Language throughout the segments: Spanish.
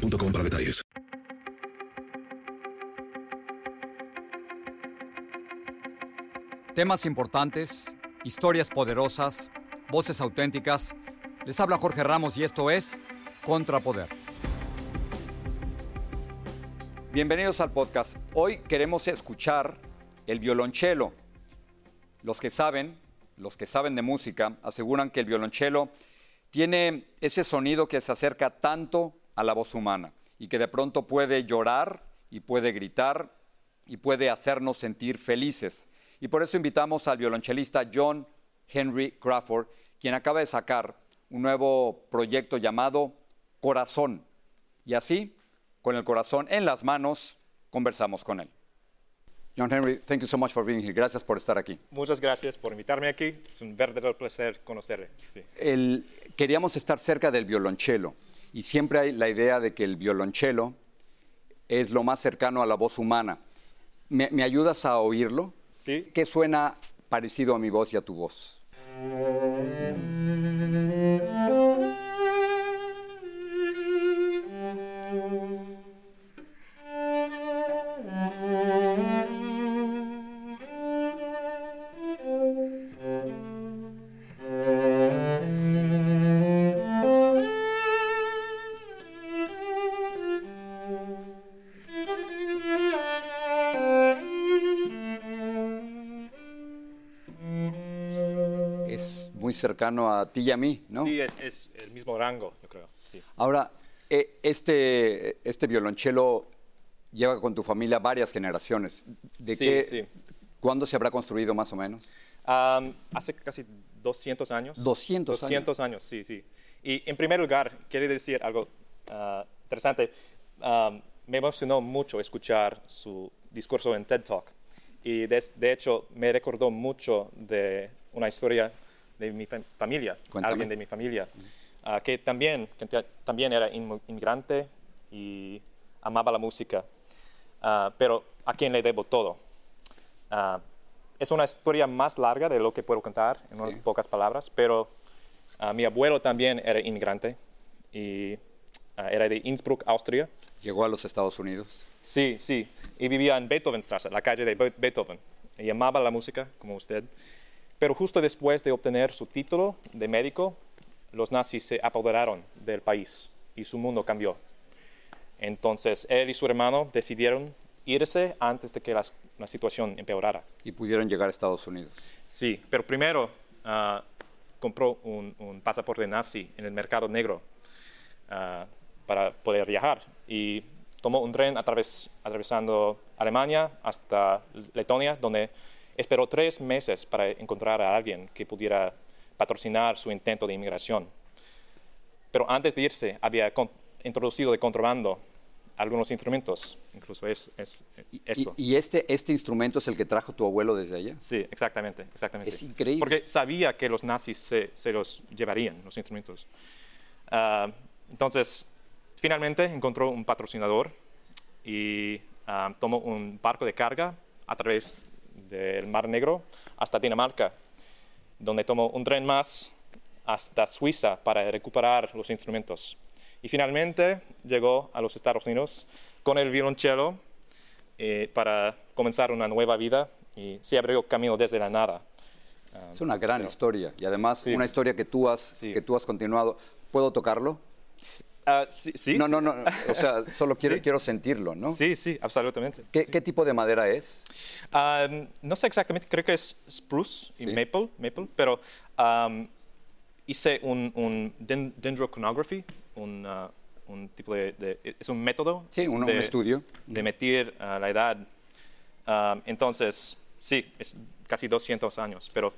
boostmobile.com para detalles. Temas importantes, historias poderosas, voces auténticas. Les habla Jorge Ramos y esto es Contrapoder. Bienvenidos al podcast. Hoy queremos escuchar el violonchelo. Los que saben, los que saben de música, aseguran que el violonchelo tiene ese sonido que se acerca tanto a la voz humana y que de pronto puede llorar y puede gritar y puede hacernos sentir felices. Y por eso invitamos al violonchelista John Henry Crawford, quien acaba de sacar un nuevo proyecto llamado Corazón. Y así, con el corazón en las manos, conversamos con él. John Henry, thank you so much for being here. Gracias por estar aquí. Muchas gracias por invitarme aquí. Es un verdadero placer conocerle. Sí. El, queríamos estar cerca del violonchelo y siempre hay la idea de que el violonchelo es lo más cercano a la voz humana. ¿Me, me ayudas a oírlo? Sí. ¿Qué suena parecido a mi voz y a tu voz? Muy cercano a ti y a mí, ¿no? Sí, es, es el mismo rango, yo creo. Sí. Ahora, eh, este, este violonchelo lleva con tu familia varias generaciones. ¿De Sí, qué, sí. ¿Cuándo se habrá construido más o menos? Am, hace casi 200 años. 200 años. 200 años, sí, sí. Y en primer lugar, quiero decir algo ah, interesante. Am, me emocionó mucho escuchar su discurso en TED Talk. Y de, de hecho, me recordó mucho de una historia de mi fam- familia, Cuéntame. alguien de mi familia, ah, que también, que ta- también era inmigrante y amaba la música, Ah, pero a quien le debo todo. Ah, es una historia más larga de lo que puedo contar en unas Sí. pocas palabras, pero mi abuelo también era inmigrante y era de Innsbruck, Austria. Llegó a los Estados Unidos. Sí, sí, y vivía en Beethovenstrasse, la calle de Be- Beethoven. Y amaba la música, como usted. Pero justo después de obtener su título de médico, los nazis se apoderaron del país y su mundo cambió. Entonces, él y su hermano decidieron irse antes de que la situación empeorara. Y pudieron llegar a Estados Unidos. Sí, pero primero ah, compró un, un pasaporte nazi en el mercado negro ah, para poder viajar y tomó un tren atravesando Alemania hasta Letonia, donde esperó tres meses para encontrar a alguien que pudiera patrocinar su intento de inmigración. Pero antes de irse había introducido de contrabando algunos instrumentos, incluso es, es- Y, esto. y este, este instrumento es el que trajo tu abuelo desde allá. Sí, exactamente, exactamente. Es increíble. Porque sabía que los nazis se, se los llevarían, los instrumentos. Ah, entonces, finalmente encontró un patrocinador y ah, tomó un barco de carga a través del Mar Negro hasta Dinamarca, donde tomó un tren más hasta Suiza para recuperar los instrumentos. Y finalmente llegó a los Estados Unidos con el violonchelo eh, para comenzar una nueva vida y se abrió camino desde la nada. Ah, Es una gran pero- historia y además Sí. una historia que tú has, Sí. que tú has continuado. ¿Puedo tocarlo? Ah, sí, sí, no, no, no. O sea, solo quiero, Sí. quiero sentirlo, ¿no? Sí, sí, absolutamente. ¿Qué, qué tipo de madera es? Um, no sé exactamente, creo que es spruce y maple, maple pero um, hice un, un den- dendrochronography, un, uh, un tipo de, de- es un método Sí, un- estudio. de medir uh, la edad. Um, entonces, sí, es casi 200 años, pero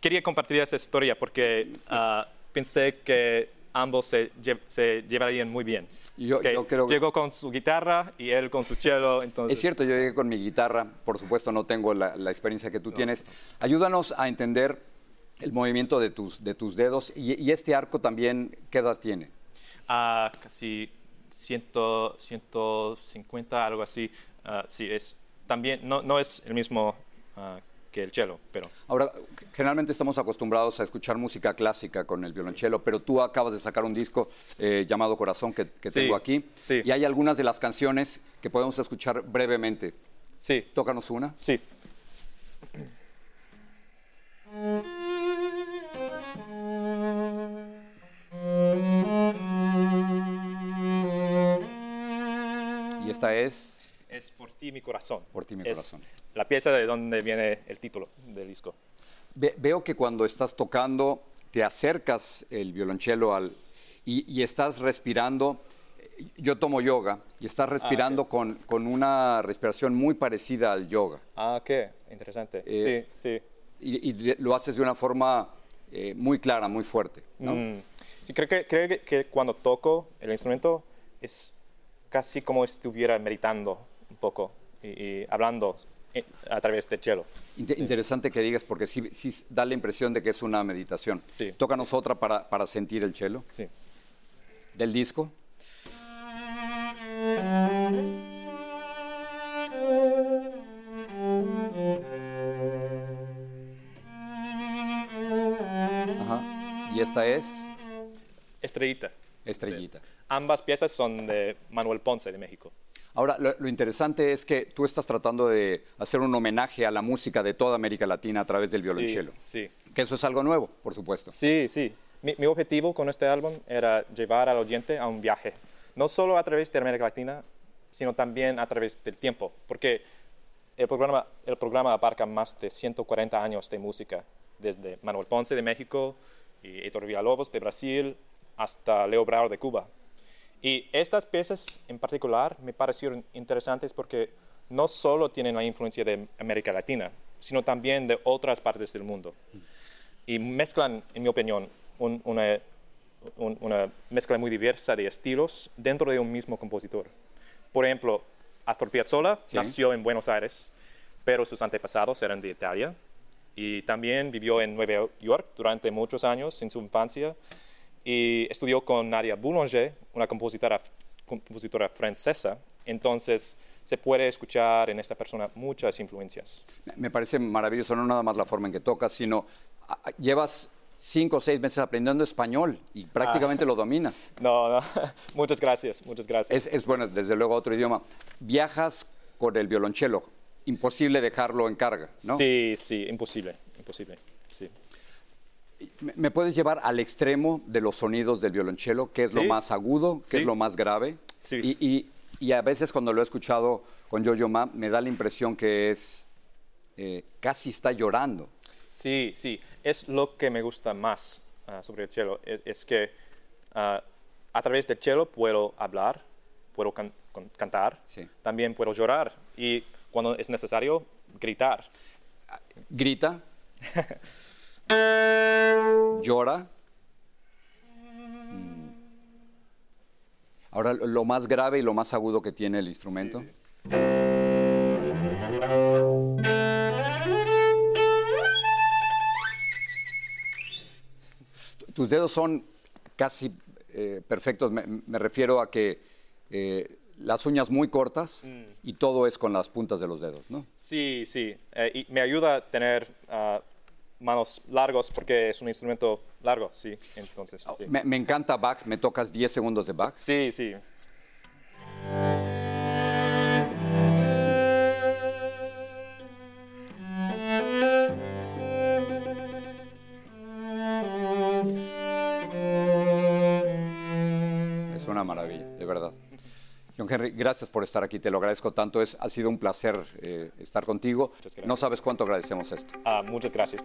quería compartir esa historia porque uh, pensé que ambos se, lle- se llevarían muy bien. Yo- yo creo Llegó con su guitarra y él con su cello. Entonces, Es cierto, yo llegué con mi guitarra, por supuesto no tengo la, la experiencia que tú tienes. Ayúdanos a entender el movimiento de tus, de tus dedos y, y este arco también, ¿qué edad tiene? a casi 100, 150, algo así. Ah, sí, es también, no, no es el mismo ah, que el cello, pero Ahora, generalmente estamos acostumbrados a escuchar música clásica con el violonchelo, pero tú acabas de sacar un disco eh, llamado Corazón que, que Sí, tengo aquí. sí. Y hay algunas de las canciones que podemos escuchar brevemente. sí, Tócanos una. sí. Y esta es... Es por ti mi corazón. Por ti, mi Es corazón. La pieza de donde viene el título del disco. Ve- veo que cuando estás tocando te acercas el violonchelo al y, y estás respirando. Yo tomo yoga y estás respirando con, con una respiración muy parecida al yoga. Ah, qué interesante. Eh, sí, sí. Y, y lo haces de una forma eh, muy clara, muy fuerte. ¿no? Mm. Sí, creo que, creo que- que cuando toco el instrumento es casi como si estuviera meditando un poco y, y hablando eh, a través del cello. Inte- Interesante que digas porque sí, sí da la impresión de que es una meditación. Sí. Tócanos otra para, para sentir el chelo Sí. del disco. Ajá. Y esta es Estrellita. Estrellita. Ambas piezas son de Manuel Ponce de México. Ahora, lo, lo interesante es que tú estás tratando de hacer un homenaje a la música de toda América Latina a través del violonchelo. Sí, Que eso es algo nuevo, por supuesto. sí, sí. Mi, mi objetivo con este álbum era llevar al oyente a un viaje, no solo a través de América Latina, sino también a través del tiempo, porque el programa, el programa abarca más de 140 años de música, desde Manuel Ponce de México y Héctor Villalobos de Brasil hasta Leo Brauer de Cuba. Y estas piezas en particular me parecieron interesantes porque no solo tienen la influencia de América Latina, sino también de otras partes del mundo. Y mezclan, en mi opinión, un- una, un- una mezcla muy diversa de estilos dentro de un mismo compositor. Por ejemplo, Astor Piazzolla Sí. nació en Buenos Aires, pero sus antepasados eran de Italia. Y también vivió en Nueva York durante muchos años en su infancia y estudió con Nadia Boulanger, una compositora, compositora francesa. Entonces, se puede escuchar en esta persona muchas influencias. Me parece maravilloso, no nada más la forma en que tocas, sino a- llevas cinco o seis meses aprendiendo español y prácticamente Ah. lo dominas. No, no, muchas gracias, muchas gracias. Es, es bueno, desde luego, otro idioma. Viajas con el violonchelo, imposible dejarlo en carga, ¿no? Sí, sí, imposible, imposible. ¿Me- ¿Me puedes llevar al extremo de los sonidos del violonchelo? ¿Qué es lo más agudo? ¿Qué Sí. es lo más grave? Sí. Y, y- y a veces cuando lo he escuchado con Yo-Yo Ma, me da la impresión que es eh, casi está llorando. Sí, sí, es lo que me gusta más ah, sobre el cello, es, es que ah, a través del cello puedo hablar, puedo can- cantar, Sí. también puedo llorar y cuando es necesario, gritar. Grita. Llora. Mm. Ahora, lo más grave y lo más agudo que tiene el instrumento. Tu- Tus dedos son casi eh, perfectos. Me, me refiero a que eh, las uñas muy cortas y todo es con las puntas de los dedos, ¿no? Sí, sí, eh, y me ayuda a tener ah, manos largos porque es un instrumento largo, sí, entonces. Sí, Me, me encanta Bach. ¿Me tocas 10 segundos de Bach? sí. sí. Es una maravilla, de verdad. John Henry, gracias por estar aquí, te lo agradezco tanto. Es, ha sido un placer eh, estar contigo. No sabes cuánto agradecemos esto. Ah, muchas gracias.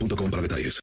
boostmobile.com para detalles.